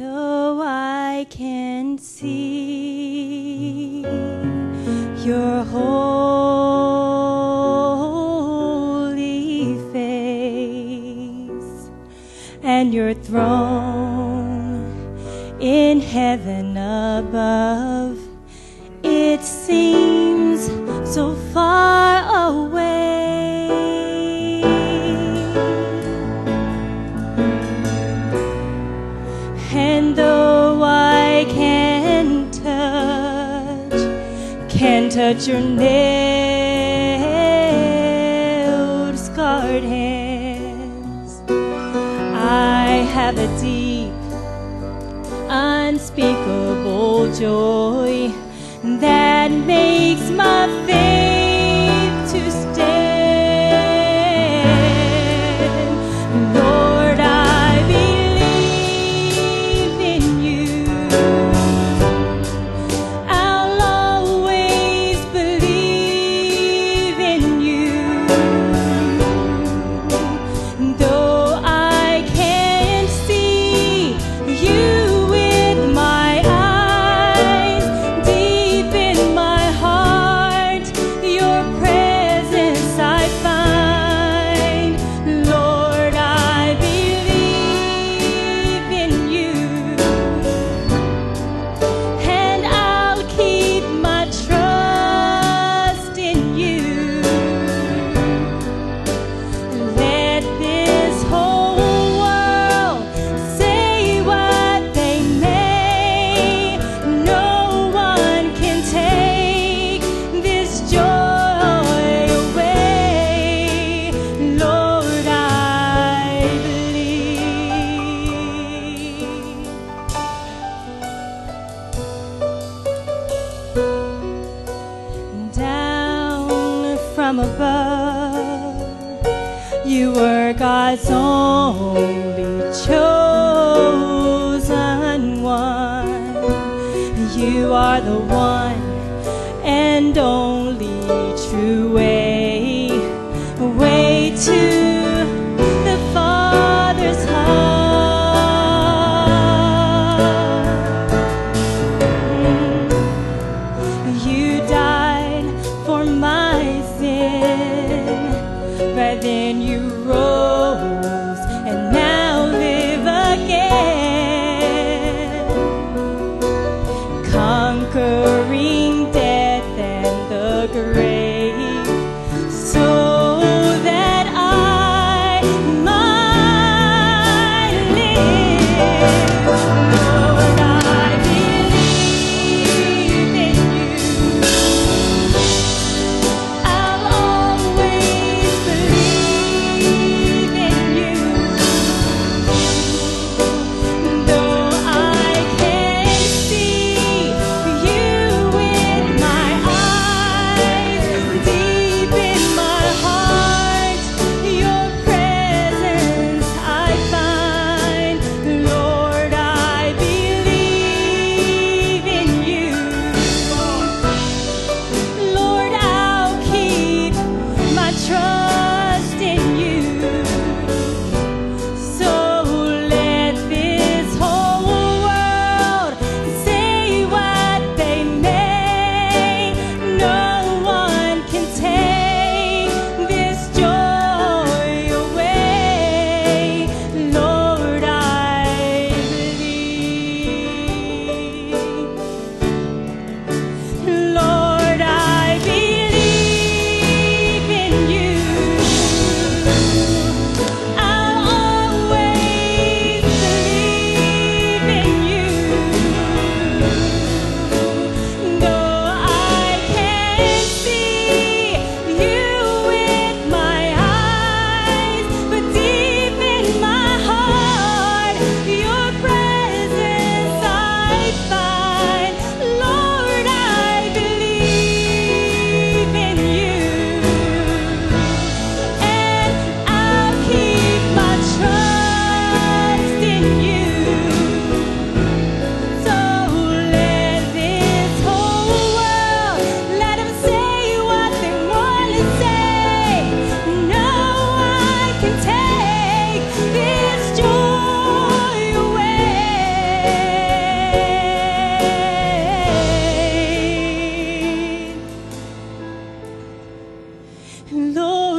Though I can see your holy face and your throne in heaven above, it seems so far away. I can touch, can touch your nailed, scarred hands, I have a deep, unspeakable joy that makes down from above. You were God's only chosen one. You are the one and only true way, again, Lord.